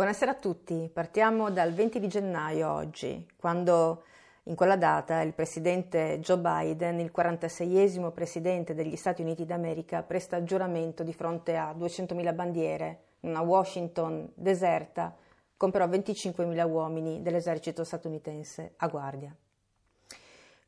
Buonasera a tutti, partiamo dal 20 di gennaio oggi, quando in quella data il presidente Joe Biden, il 46esimo presidente degli Stati Uniti d'America, presta giuramento di fronte a 200.000 bandiere, una Washington deserta, con però 25.000 uomini dell'esercito statunitense a guardia.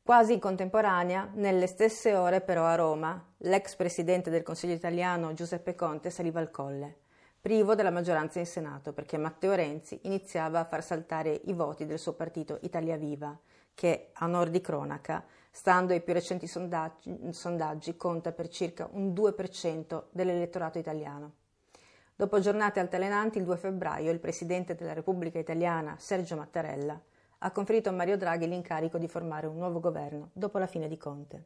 Quasi in contemporanea, nelle stesse ore però a Roma, l'ex presidente del Consiglio italiano Giuseppe Conte saliva al colle privo della maggioranza in Senato, perché Matteo Renzi iniziava a far saltare i voti del suo partito Italia Viva, che a onor di cronaca, stando ai più recenti sondaggi, sondaggi conta per circa un 2% dell'elettorato italiano. Dopo giornate altalenanti, il 2 febbraio il Presidente della Repubblica Italiana, Sergio Mattarella, ha conferito a Mario Draghi l'incarico di formare un nuovo governo dopo la fine di Conte.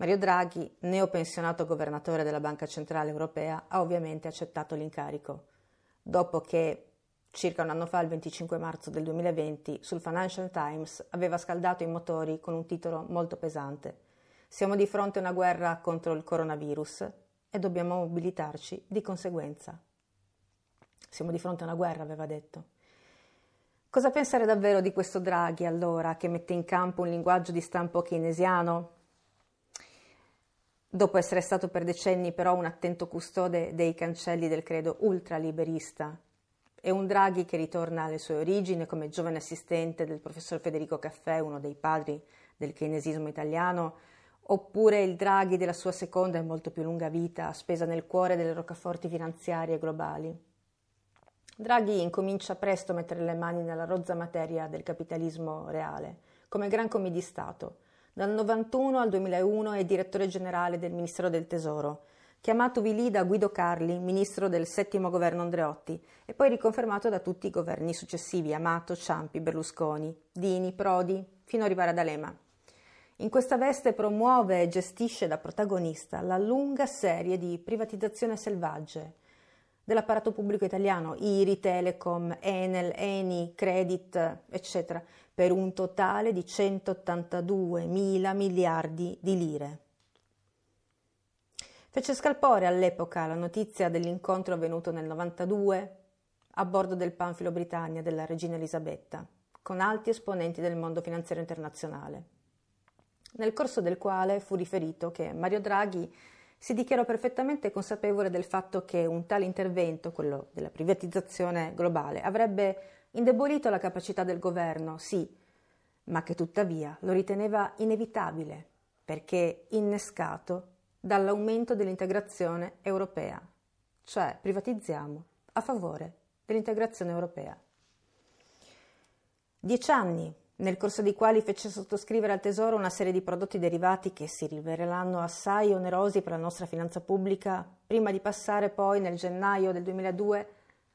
Mario Draghi, neopensionato governatore della Banca Centrale Europea, ha ovviamente accettato l'incarico, dopo che circa un anno fa, il 25 marzo del 2020, sul Financial Times aveva scaldato i motori con un titolo molto pesante. Siamo di fronte a una guerra contro il coronavirus e dobbiamo mobilitarci di conseguenza. Siamo di fronte a una guerra, aveva detto. Cosa pensare davvero di questo Draghi allora, che mette in campo un linguaggio di stampo keynesiano, Dopo essere stato per decenni però un attento custode dei cancelli del credo ultraliberista, è un Draghi che ritorna alle sue origini come giovane assistente del professor Federico Caffè, uno dei padri del keynesismo italiano, oppure il Draghi della sua seconda e molto più lunga vita, spesa nel cuore delle roccaforti finanziarie globali. Draghi incomincia presto a mettere le mani nella rozza materia del capitalismo reale, come gran come di Stato, dal 91 al 2001 è direttore generale del Ministero del Tesoro, chiamatovi lì da Guido Carli, ministro del settimo governo Andreotti, e poi riconfermato da tutti i governi successivi, Amato, Ciampi, Berlusconi, Dini, Prodi, fino ad arrivare ad Alema. In questa veste promuove e gestisce da protagonista la lunga serie di privatizzazioni selvagge dell'apparato pubblico italiano, IRI, Telecom, Enel, Eni, Credit, eccetera, per un totale di 182 mila miliardi di lire. Fece scalpore all'epoca la notizia dell'incontro avvenuto nel 92 a bordo del Panfilo Britannia della regina Elisabetta, con alti esponenti del mondo finanziario internazionale, nel corso del quale fu riferito che Mario Draghi si dichiarò perfettamente consapevole del fatto che un tale intervento, quello della privatizzazione globale, avrebbe indebolito la capacità del governo, sì, ma che tuttavia lo riteneva inevitabile perché innescato dall'aumento dell'integrazione europea, cioè privatizziamo a favore dell'integrazione europea. Dieci anni nel corso dei quali fece sottoscrivere al Tesoro una serie di prodotti derivati che si riveleranno assai onerosi per la nostra finanza pubblica, prima di passare poi nel gennaio del 2002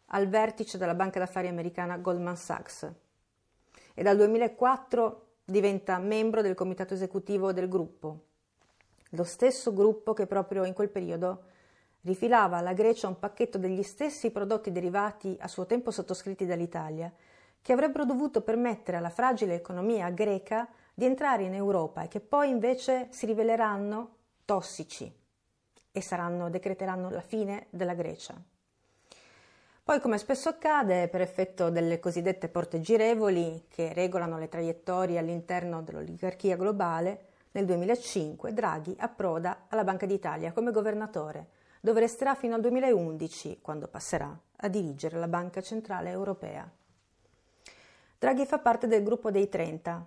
al vertice della banca d'affari americana Goldman Sachs. E dal 2004 diventa membro del comitato esecutivo del gruppo, lo stesso gruppo che proprio in quel periodo rifilava alla Grecia un pacchetto degli stessi prodotti derivati a suo tempo sottoscritti dall'Italia, che avrebbero dovuto permettere alla fragile economia greca di entrare in Europa e che poi invece si riveleranno tossici e saranno, decreteranno la fine della Grecia. Poi, come spesso accade, per effetto delle cosiddette porte girevoli che regolano le traiettorie all'interno dell'oligarchia globale, nel 2005 Draghi approda alla Banca d'Italia come governatore, dove resterà fino al 2011, quando passerà a dirigere la Banca Centrale Europea. Draghi fa parte del gruppo dei 30,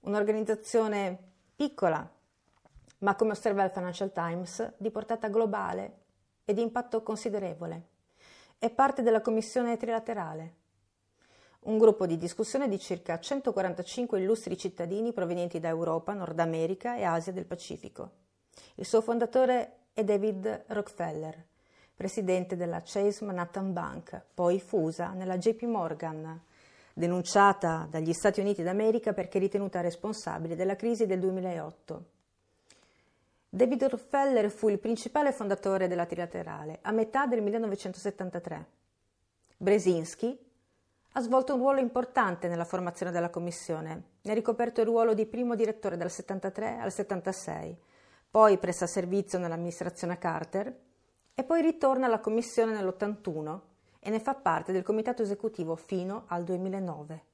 un'organizzazione piccola, ma come osserva il Financial Times, di portata globale e di impatto considerevole è parte della Commissione Trilaterale, un gruppo di discussione di circa 145 illustri cittadini provenienti da Europa, Nord America e Asia del Pacifico. Il suo fondatore è David Rockefeller, presidente della Chase Manhattan Bank, poi fusa nella JP Morgan, denunciata dagli Stati Uniti d'America perché ritenuta responsabile della crisi del 2008. David Rockefeller fu il principale fondatore della trilaterale a metà del 1973. Brzezinski ha svolto un ruolo importante nella formazione della commissione, ne ha ricoperto il ruolo di primo direttore dal 73 al 76, poi presta servizio nell'amministrazione Carter e poi ritorna alla commissione nell'81 e ne fa parte del comitato esecutivo fino al 2009.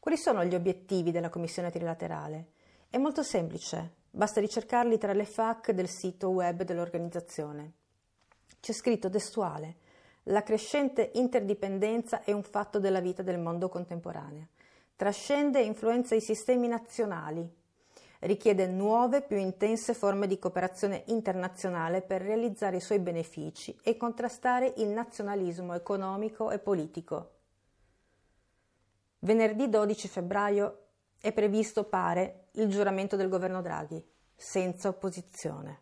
Quali sono gli obiettivi della Commissione trilaterale? È molto semplice, basta ricercarli tra le FAC del sito web dell'organizzazione. C'è scritto testuale: la crescente interdipendenza è un fatto della vita del mondo contemporaneo. Trascende e influenza i sistemi nazionali, richiede nuove, più intense forme di cooperazione internazionale per realizzare i suoi benefici e contrastare il nazionalismo economico e politico. Venerdì 12 febbraio è previsto, pare, il giuramento del governo Draghi, senza opposizione.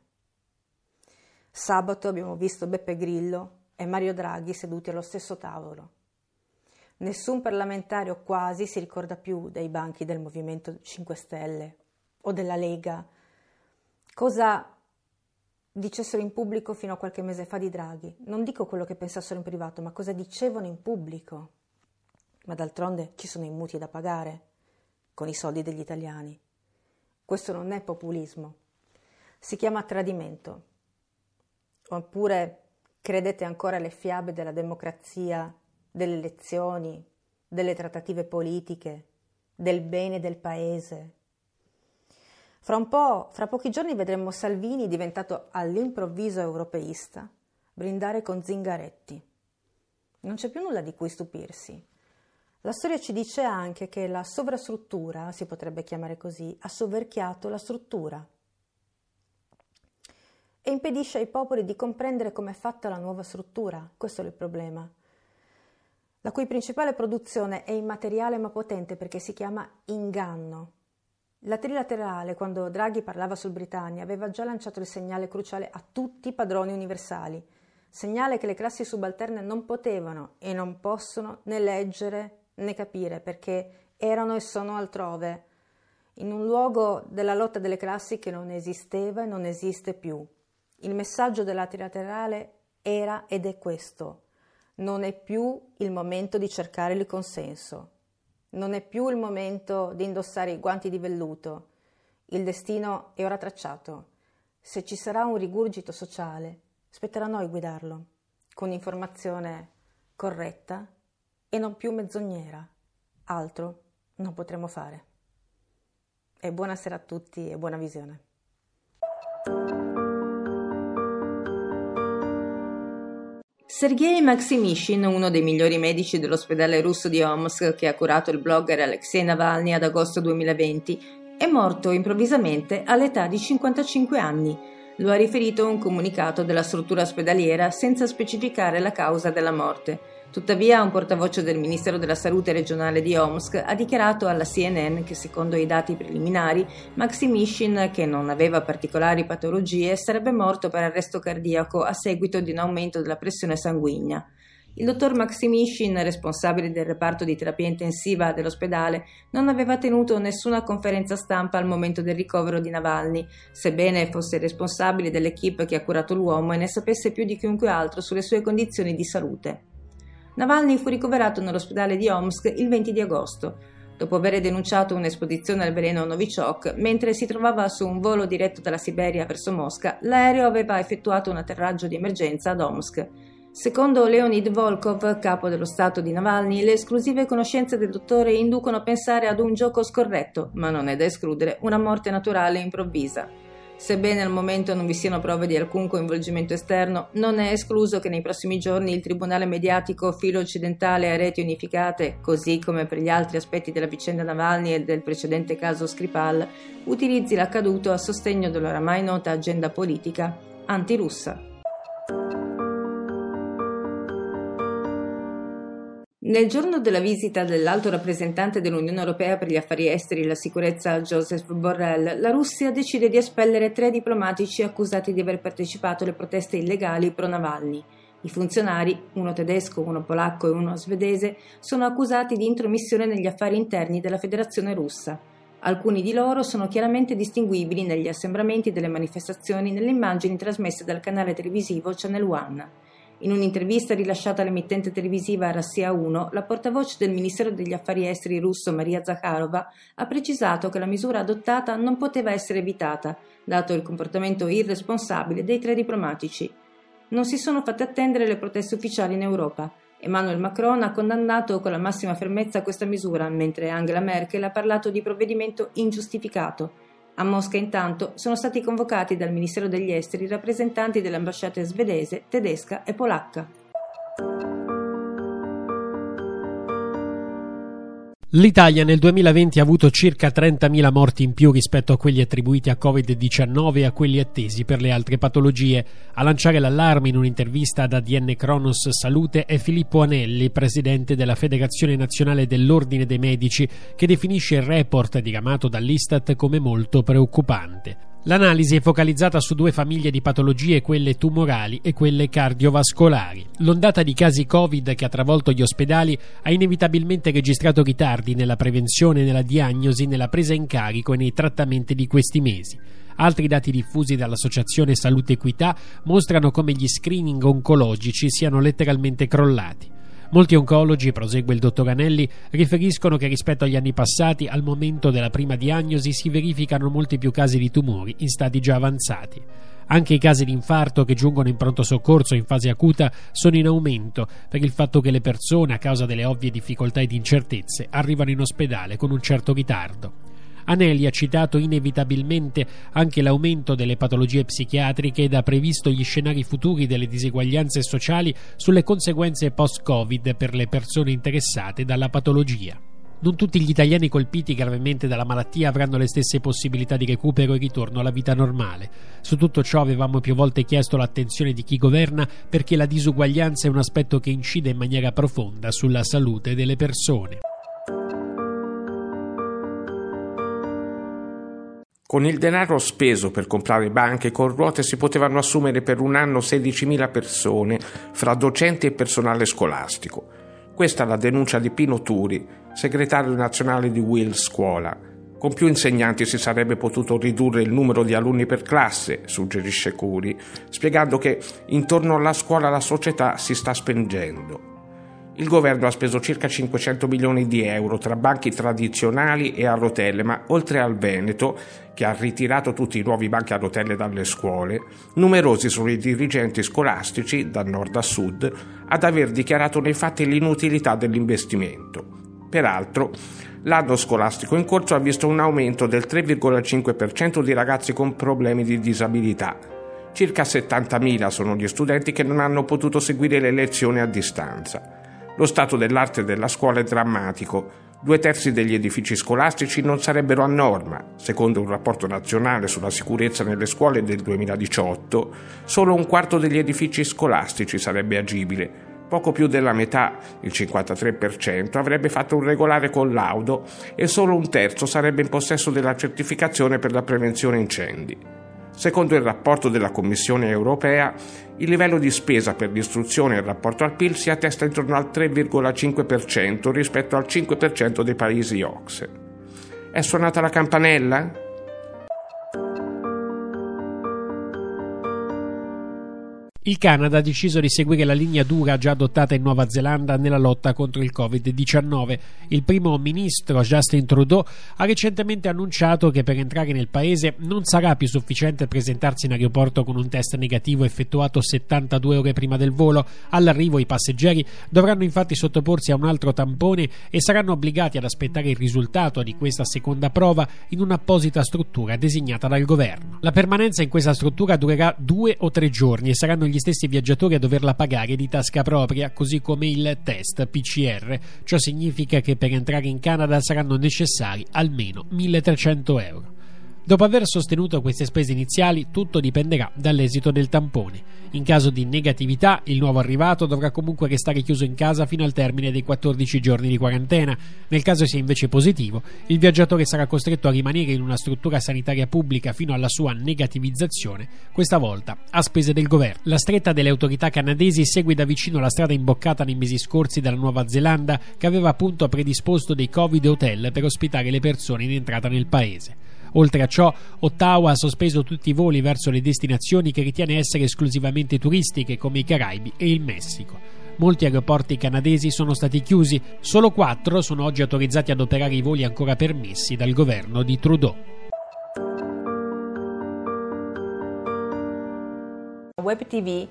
Sabato abbiamo visto Beppe Grillo e Mario Draghi seduti allo stesso tavolo. Nessun parlamentare o quasi si ricorda più dei banchi del Movimento 5 Stelle o della Lega. Cosa dicessero in pubblico fino a qualche mese fa di Draghi. Non dico quello che pensassero in privato, ma cosa dicevano in pubblico. Ma d'altronde ci sono i mutui da pagare con i soldi degli italiani. Questo non è populismo, si chiama tradimento. Oppure credete ancora alle fiabe della democrazia, delle elezioni, delle trattative politiche, del bene del paese, fra un po', fra pochi giorni vedremo Salvini diventato all'improvviso europeista brindare con Zingaretti. Non c'è più nulla di cui stupirsi. La storia ci dice anche che la sovrastruttura, si potrebbe chiamare così, ha soverchiato la struttura e impedisce ai popoli di comprendere com'è fatta la nuova struttura. Questo è il problema. La cui principale produzione è immateriale ma potente perché si chiama inganno. La trilaterale, quando Draghi parlava sul Britannia, aveva già lanciato il segnale cruciale a tutti i padroni universali, segnale che le classi subalterne non potevano e non possono né leggere né capire perché erano e sono altrove, in un luogo della lotta delle classi che non esisteva e non esiste più. Il messaggio della trilaterale era ed è questo. Non è più il momento di cercare il consenso. Non è più il momento di indossare i guanti di velluto. Il destino è ora tracciato. Se ci sarà un rigurgito sociale, spetterà a noi guidarlo, con informazione corretta e non più menzognera. Altro non potremo fare. E buonasera a tutti e buona visione. Sergei Maximishin, uno dei migliori medici dell'ospedale russo di Omsk che ha curato il blogger Alexei Navalny ad agosto 2020, è morto improvvisamente all'età di 55 anni. Lo ha riferito un comunicato della struttura ospedaliera senza specificare la causa della morte. Tuttavia, un portavoce del Ministero della Salute regionale di Omsk ha dichiarato alla CNN che, secondo i dati preliminari, Maximishin, che non aveva particolari patologie, sarebbe morto per arresto cardiaco a seguito di un aumento della pressione sanguigna. Il dottor Maximishin, responsabile del reparto di terapia intensiva dell'ospedale, non aveva tenuto nessuna conferenza stampa al momento del ricovero di Navalny, sebbene fosse responsabile dell'equipe che ha curato l'uomo e ne sapesse più di chiunque altro sulle sue condizioni di salute. Navalny fu ricoverato nell'ospedale di Omsk il 20 di agosto, dopo aver denunciato un'esposizione al veleno Novichok, mentre si trovava su un volo diretto dalla Siberia verso Mosca, l'aereo aveva effettuato un atterraggio di emergenza ad Omsk. Secondo Leonid Volkov, capo dello Stato di Navalny, le esclusive conoscenze del dottore inducono a pensare ad un gioco scorretto, ma non è da escludere una morte naturale improvvisa. Sebbene al momento non vi siano prove di alcun coinvolgimento esterno, non è escluso che nei prossimi giorni il Tribunale mediatico filo occidentale a reti unificate, così come per gli altri aspetti della vicenda Navalny e del precedente caso Skripal, utilizzi l'accaduto a sostegno dell'oramai nota agenda politica antirussa. Nel giorno della visita dell'alto rappresentante dell'Unione Europea per gli affari esteri e la sicurezza Joseph Borrell, la Russia decide di espellere tre diplomatici accusati di aver partecipato alle proteste illegali pro-Navalny. I funzionari, uno tedesco, uno polacco e uno svedese, sono accusati di intromissione negli affari interni della Federazione russa. Alcuni di loro sono chiaramente distinguibili negli assembramenti delle manifestazioni nelle immagini trasmesse dal canale televisivo Channel One. In un'intervista rilasciata all'emittente televisiva Rassia 1, la portavoce del Ministero degli Affari Esteri russo Maria Zakharova ha precisato che la misura adottata non poteva essere evitata, dato il comportamento irresponsabile dei tre diplomatici. Non si sono fatte attendere le proteste ufficiali in Europa. Emmanuel Macron ha condannato con la massima fermezza questa misura, mentre Angela Merkel ha parlato di provvedimento ingiustificato. A Mosca intanto sono stati convocati dal Ministero degli Esteri rappresentanti delle ambasciate svedese, tedesca e polacca. L'Italia nel 2020 ha avuto circa 30.000 morti in più rispetto a quelli attribuiti a Covid-19 e a quelli attesi per le altre patologie. A lanciare l'allarme in un'intervista ad ADN Cronos Salute è Filippo Anelli, presidente della Federazione Nazionale dell'Ordine dei Medici, che definisce il report diramato dall'Istat come molto preoccupante. L'analisi è focalizzata su due famiglie di patologie, quelle tumorali e quelle cardiovascolari. L'ondata di casi Covid che ha travolto gli ospedali ha inevitabilmente registrato ritardi nella prevenzione, nella diagnosi, nella presa in carico e nei trattamenti di questi mesi. Altri dati diffusi dall'Associazione Salute Equità mostrano come gli screening oncologici siano letteralmente crollati. Molti oncologi, prosegue il dottor Anelli, riferiscono che rispetto agli anni passati, al momento della prima diagnosi si verificano molti più casi di tumori in stati già avanzati. Anche i casi di infarto che giungono in pronto soccorso in fase acuta sono in aumento per il fatto che le persone, a causa delle ovvie difficoltà ed incertezze, arrivano in ospedale con un certo ritardo. Anelli ha citato inevitabilmente anche l'aumento delle patologie psichiatriche ed ha previsto gli scenari futuri delle diseguaglianze sociali sulle conseguenze post-Covid per le persone interessate dalla patologia. Non tutti gli italiani colpiti gravemente dalla malattia avranno le stesse possibilità di recupero e ritorno alla vita normale. Su tutto ciò avevamo più volte chiesto l'attenzione di chi governa perché la disuguaglianza è un aspetto che incide in maniera profonda sulla salute delle persone. Con il denaro speso per comprare banche con ruote si potevano assumere per un anno 16.000 persone, fra docenti e personale scolastico. Questa è la denuncia di Pino Turi, segretario nazionale di Will Scuola. Con più insegnanti si sarebbe potuto ridurre il numero di alunni per classe, suggerisce Curi, spiegando che intorno alla scuola la società si sta spengendo. Il governo ha speso circa 500 milioni di euro tra banchi tradizionali e a rotelle, ma oltre al Veneto, che ha ritirato tutti i nuovi banchi a rotelle dalle scuole, numerosi sono i dirigenti scolastici, da nord a sud, ad aver dichiarato nei fatti l'inutilità dell'investimento. Peraltro, l'anno scolastico in corso ha visto un aumento del 3,5% di ragazzi con problemi di disabilità. Circa 70.000 sono gli studenti che non hanno potuto seguire le lezioni a distanza. Lo stato dell'arte della scuola è drammatico. Due terzi degli edifici scolastici non sarebbero a norma. Secondo un rapporto nazionale sulla sicurezza nelle scuole del 2018, solo un quarto degli edifici scolastici sarebbe agibile. Poco più della metà, il 53%, avrebbe fatto un regolare collaudo e solo un terzo sarebbe in possesso della certificazione per la prevenzione incendi. Secondo il rapporto della Commissione europea, il livello di spesa per l'istruzione in rapporto al PIL si attesta intorno al 3,5% rispetto al 5% dei paesi OXE. È suonata la campanella? Il Canada ha deciso di seguire la linea dura già adottata in Nuova Zelanda nella lotta contro il Covid-19. Il primo ministro Justin Trudeau ha recentemente annunciato che per entrare nel paese non sarà più sufficiente presentarsi in aeroporto con un test negativo effettuato 72 ore prima del volo. All'arrivo i passeggeri dovranno infatti sottoporsi a un altro tampone e saranno obbligati ad aspettare il risultato di questa seconda prova in un'apposita struttura designata dal governo. La permanenza in questa struttura durerà due o tre giorni e saranno gli gli stessi viaggiatori a doverla pagare di tasca propria, così come il test PCR. Ciò significa che per entrare in Canada saranno necessari almeno 1300 euro. Dopo aver sostenuto queste spese iniziali, tutto dipenderà dall'esito del tampone. In caso di negatività, il nuovo arrivato dovrà comunque restare chiuso in casa fino al termine dei 14 giorni di quarantena. Nel caso sia invece positivo, il viaggiatore sarà costretto a rimanere in una struttura sanitaria pubblica fino alla sua negativizzazione, questa volta a spese del governo. La stretta delle autorità canadesi segue da vicino la strada imboccata nei mesi scorsi dalla Nuova Zelanda, che aveva appunto predisposto dei Covid hotel per ospitare le persone in entrata nel paese. Oltre a ciò, Ottawa ha sospeso tutti i voli verso le destinazioni che ritiene essere esclusivamente turistiche come i Caraibi e il Messico. Molti aeroporti canadesi sono stati chiusi, solo quattro sono oggi autorizzati ad operare i voli ancora permessi dal governo di Trudeau. Web TV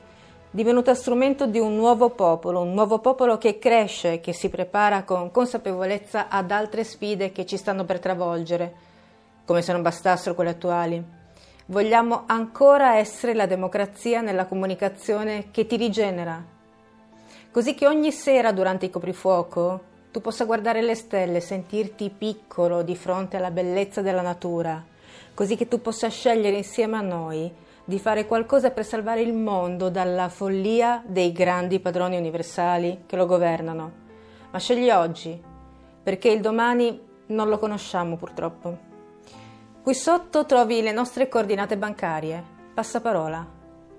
divenuta strumento di un nuovo popolo, un nuovo popolo che cresce, che si prepara con consapevolezza ad altre sfide che ci stanno per travolgere, come se non bastassero quelle attuali. Vogliamo ancora essere la democrazia nella comunicazione che ti rigenera, così che ogni sera durante il coprifuoco tu possa guardare le stelle, sentirti piccolo di fronte alla bellezza della natura, così che tu possa scegliere insieme a noi di fare qualcosa per salvare il mondo dalla follia dei grandi padroni universali che lo governano. Ma scegli oggi, perché il domani non lo conosciamo purtroppo. Qui sotto trovi le nostre coordinate bancarie. Passaparola.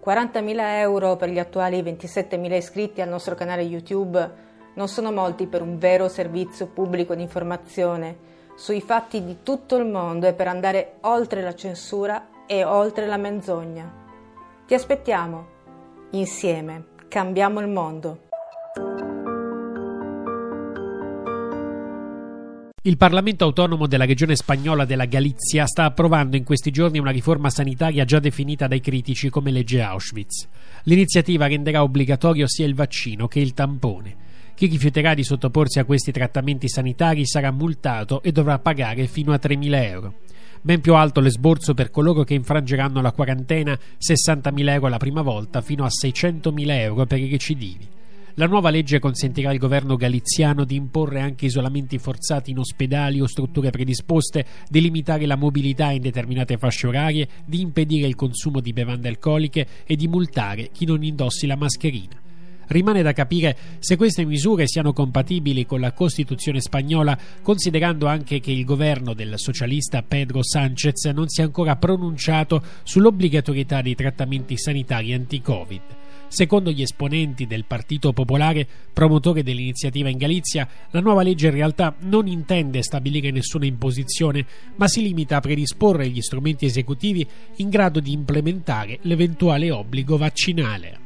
40.000 euro per gli attuali 27.000 iscritti al nostro canale YouTube non sono molti per un vero servizio pubblico di informazione sui fatti di tutto il mondo e per andare oltre la censura e oltre la menzogna. Ti aspettiamo. Insieme cambiamo il mondo. Il Parlamento autonomo della regione spagnola della Galizia sta approvando in questi giorni una riforma sanitaria già definita dai critici come legge Auschwitz. L'iniziativa renderà obbligatorio sia il vaccino che il tampone. Chi rifiuterà di sottoporsi a questi trattamenti sanitari sarà multato e dovrà pagare fino a 3.000 euro. Ben più alto l'esborso per coloro che infrangeranno la quarantena, 60.000 euro la prima volta, fino a 600.000 euro per i recidivi. La nuova legge consentirà al governo galiziano di imporre anche isolamenti forzati in ospedali o strutture predisposte, di limitare la mobilità in determinate fasce orarie, di impedire il consumo di bevande alcoliche e di multare chi non indossi la mascherina. Rimane da capire se queste misure siano compatibili con la Costituzione spagnola, considerando anche che il governo del socialista Pedro Sánchez non si è ancora pronunciato sull'obbligatorietà dei trattamenti sanitari anti-Covid. Secondo gli esponenti del Partito Popolare, promotore dell'iniziativa in Galizia, la nuova legge in realtà non intende stabilire nessuna imposizione, ma si limita a predisporre gli strumenti esecutivi in grado di implementare l'eventuale obbligo vaccinale.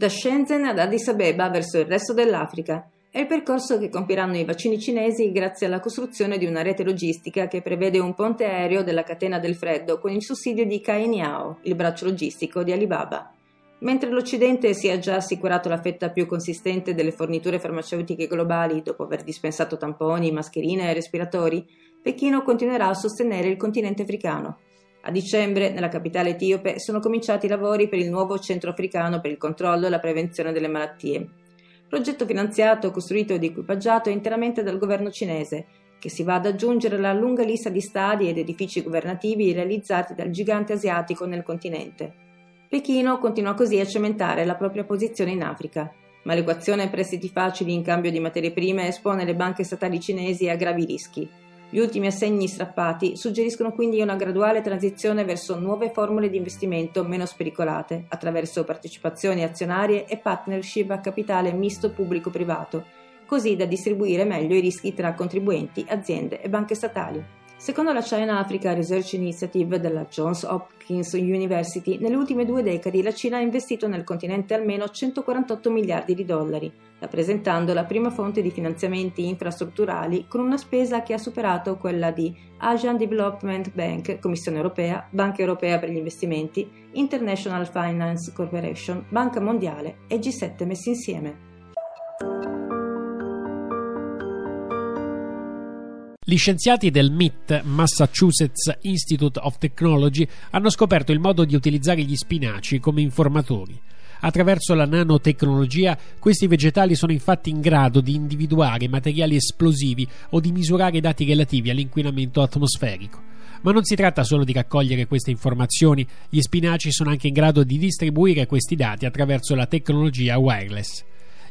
da Shenzhen ad Addis Abeba verso il resto dell'Africa. È il percorso che compiranno i vaccini cinesi grazie alla costruzione di una rete logistica che prevede un ponte aereo della catena del freddo con il sussidio di Cainiao, il braccio logistico di Alibaba. Mentre l'Occidente si è già assicurato la fetta più consistente delle forniture farmaceutiche globali dopo aver dispensato tamponi, mascherine e respiratori, Pechino continuerà a sostenere il continente africano. A dicembre, nella capitale etiope, sono cominciati i lavori per il nuovo centro africano per il controllo e la prevenzione delle malattie. Progetto finanziato, costruito ed equipaggiato interamente dal governo cinese, che si va ad aggiungere alla lunga lista di stadi ed edifici governativi realizzati dal gigante asiatico nel continente. Pechino continua così a cementare la propria posizione in Africa, ma l'equazione prestiti facili in cambio di materie prime espone le banche statali cinesi a gravi rischi gli ultimi assegni strappati suggeriscono quindi una graduale transizione verso nuove formule di investimento meno spericolate, attraverso partecipazioni azionarie e partnership a capitale misto pubblico-privato, così da distribuire meglio i rischi tra contribuenti, aziende e banche statali. Secondo la China Africa Research Initiative della Johns Hopkins University, nelle ultime due decadi la Cina ha investito nel continente almeno 148 miliardi di dollari, rappresentando la prima fonte di finanziamenti infrastrutturali con una spesa che ha superato quella di Asian Development Bank, Commissione europea, Banca europea per gli investimenti, International Finance Corporation, Banca mondiale e G7 messi insieme. Gli scienziati del MIT, Massachusetts Institute of Technology, hanno scoperto il modo di utilizzare gli spinaci come informatori. Attraverso la nanotecnologia, questi vegetali sono infatti in grado di individuare materiali esplosivi o di misurare dati relativi all'inquinamento atmosferico. Ma non si tratta solo di raccogliere queste informazioni, gli spinaci sono anche in grado di distribuire questi dati attraverso la tecnologia wireless.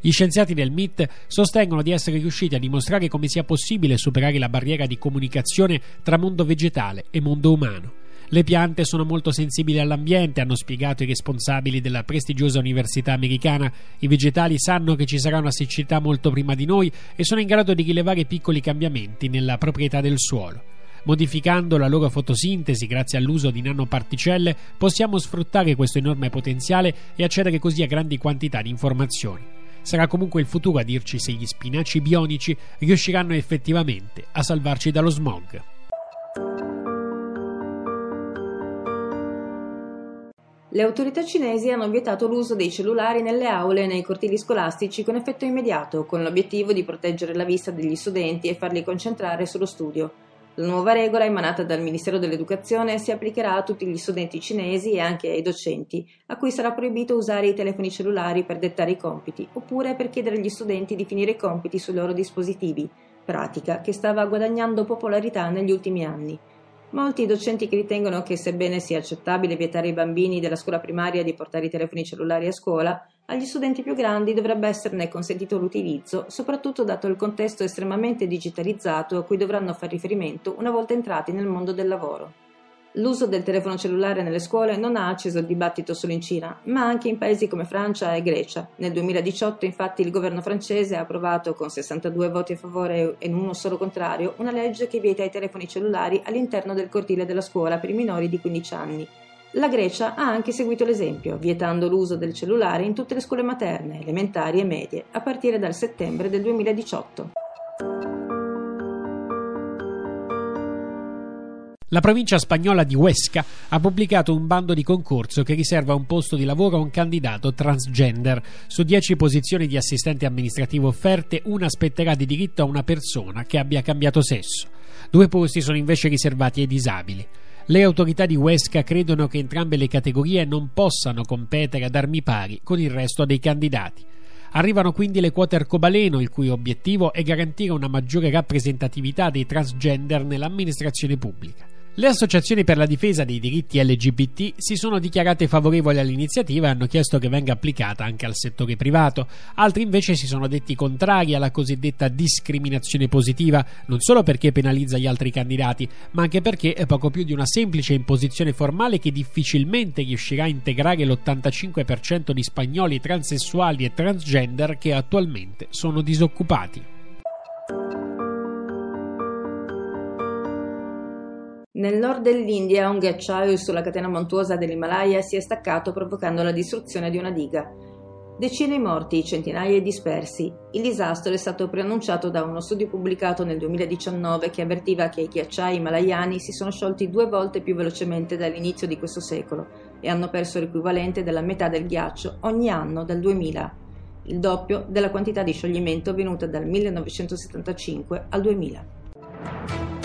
Gli scienziati del MIT sostengono di essere riusciti a dimostrare come sia possibile superare la barriera di comunicazione tra mondo vegetale e mondo umano. Le piante sono molto sensibili all'ambiente, hanno spiegato i responsabili della prestigiosa università americana. I vegetali sanno che ci sarà una siccità molto prima di noi e sono in grado di rilevare piccoli cambiamenti nella proprietà del suolo. Modificando la loro fotosintesi grazie all'uso di nanoparticelle, possiamo sfruttare questo enorme potenziale e accedere così a grandi quantità di informazioni. Sarà comunque il futuro a dirci se gli spinaci bionici riusciranno effettivamente a salvarci dallo smog. Le autorità cinesi hanno vietato l'uso dei cellulari nelle aule e nei cortili scolastici con effetto immediato, con l'obiettivo di proteggere la vista degli studenti e farli concentrare sullo studio. La nuova regola emanata dal Ministero dell'Educazione si applicherà a tutti gli studenti cinesi e anche ai docenti, a cui sarà proibito usare i telefoni cellulari per dettare i compiti, oppure per chiedere agli studenti di finire i compiti sui loro dispositivi, pratica che stava guadagnando popolarità negli ultimi anni. Molti docenti che ritengono che sebbene sia accettabile vietare ai bambini della scuola primaria di portare i telefoni cellulari a scuola, agli studenti più grandi dovrebbe esserne consentito l'utilizzo, soprattutto dato il contesto estremamente digitalizzato a cui dovranno fare riferimento una volta entrati nel mondo del lavoro. L'uso del telefono cellulare nelle scuole non ha acceso il dibattito solo in Cina, ma anche in paesi come Francia e Grecia. Nel 2018, infatti, il governo francese ha approvato con 62 voti a favore e uno solo contrario una legge che vieta i telefoni cellulari all'interno del cortile della scuola per i minori di 15 anni. La Grecia ha anche seguito l'esempio, vietando l'uso del cellulare in tutte le scuole materne, elementari e medie, a partire dal settembre del 2018. La provincia spagnola di Huesca ha pubblicato un bando di concorso che riserva un posto di lavoro a un candidato transgender. Su 10 posizioni di assistente amministrativo offerte, una aspetterà di diritto a una persona che abbia cambiato sesso. Due posti sono invece riservati ai disabili. Le autorità di Huesca credono che entrambe le categorie non possano competere ad armi pari con il resto dei candidati. Arrivano quindi le quote arcobaleno, il cui obiettivo è garantire una maggiore rappresentatività dei transgender nell'amministrazione pubblica. Le associazioni per la difesa dei diritti LGBT si sono dichiarate favorevoli all'iniziativa e hanno chiesto che venga applicata anche al settore privato. Altri invece si sono detti contrari alla cosiddetta discriminazione positiva, non solo perché penalizza gli altri candidati, ma anche perché è poco più di una semplice imposizione formale che difficilmente riuscirà a integrare l'85% di spagnoli transessuali e transgender che attualmente sono disoccupati. Nel nord dell'India un ghiacciaio sulla catena montuosa dell'Himalaya si è staccato provocando la distruzione di una diga. Decine i morti, centinaia dispersi. Il disastro è stato preannunciato da uno studio pubblicato nel 2019 che avvertiva che i ghiacciai himalayani si sono sciolti due volte più velocemente dall'inizio di questo secolo e hanno perso l'equivalente della metà del ghiaccio ogni anno dal 2000, il doppio della quantità di scioglimento avvenuta dal 1975 al 2000.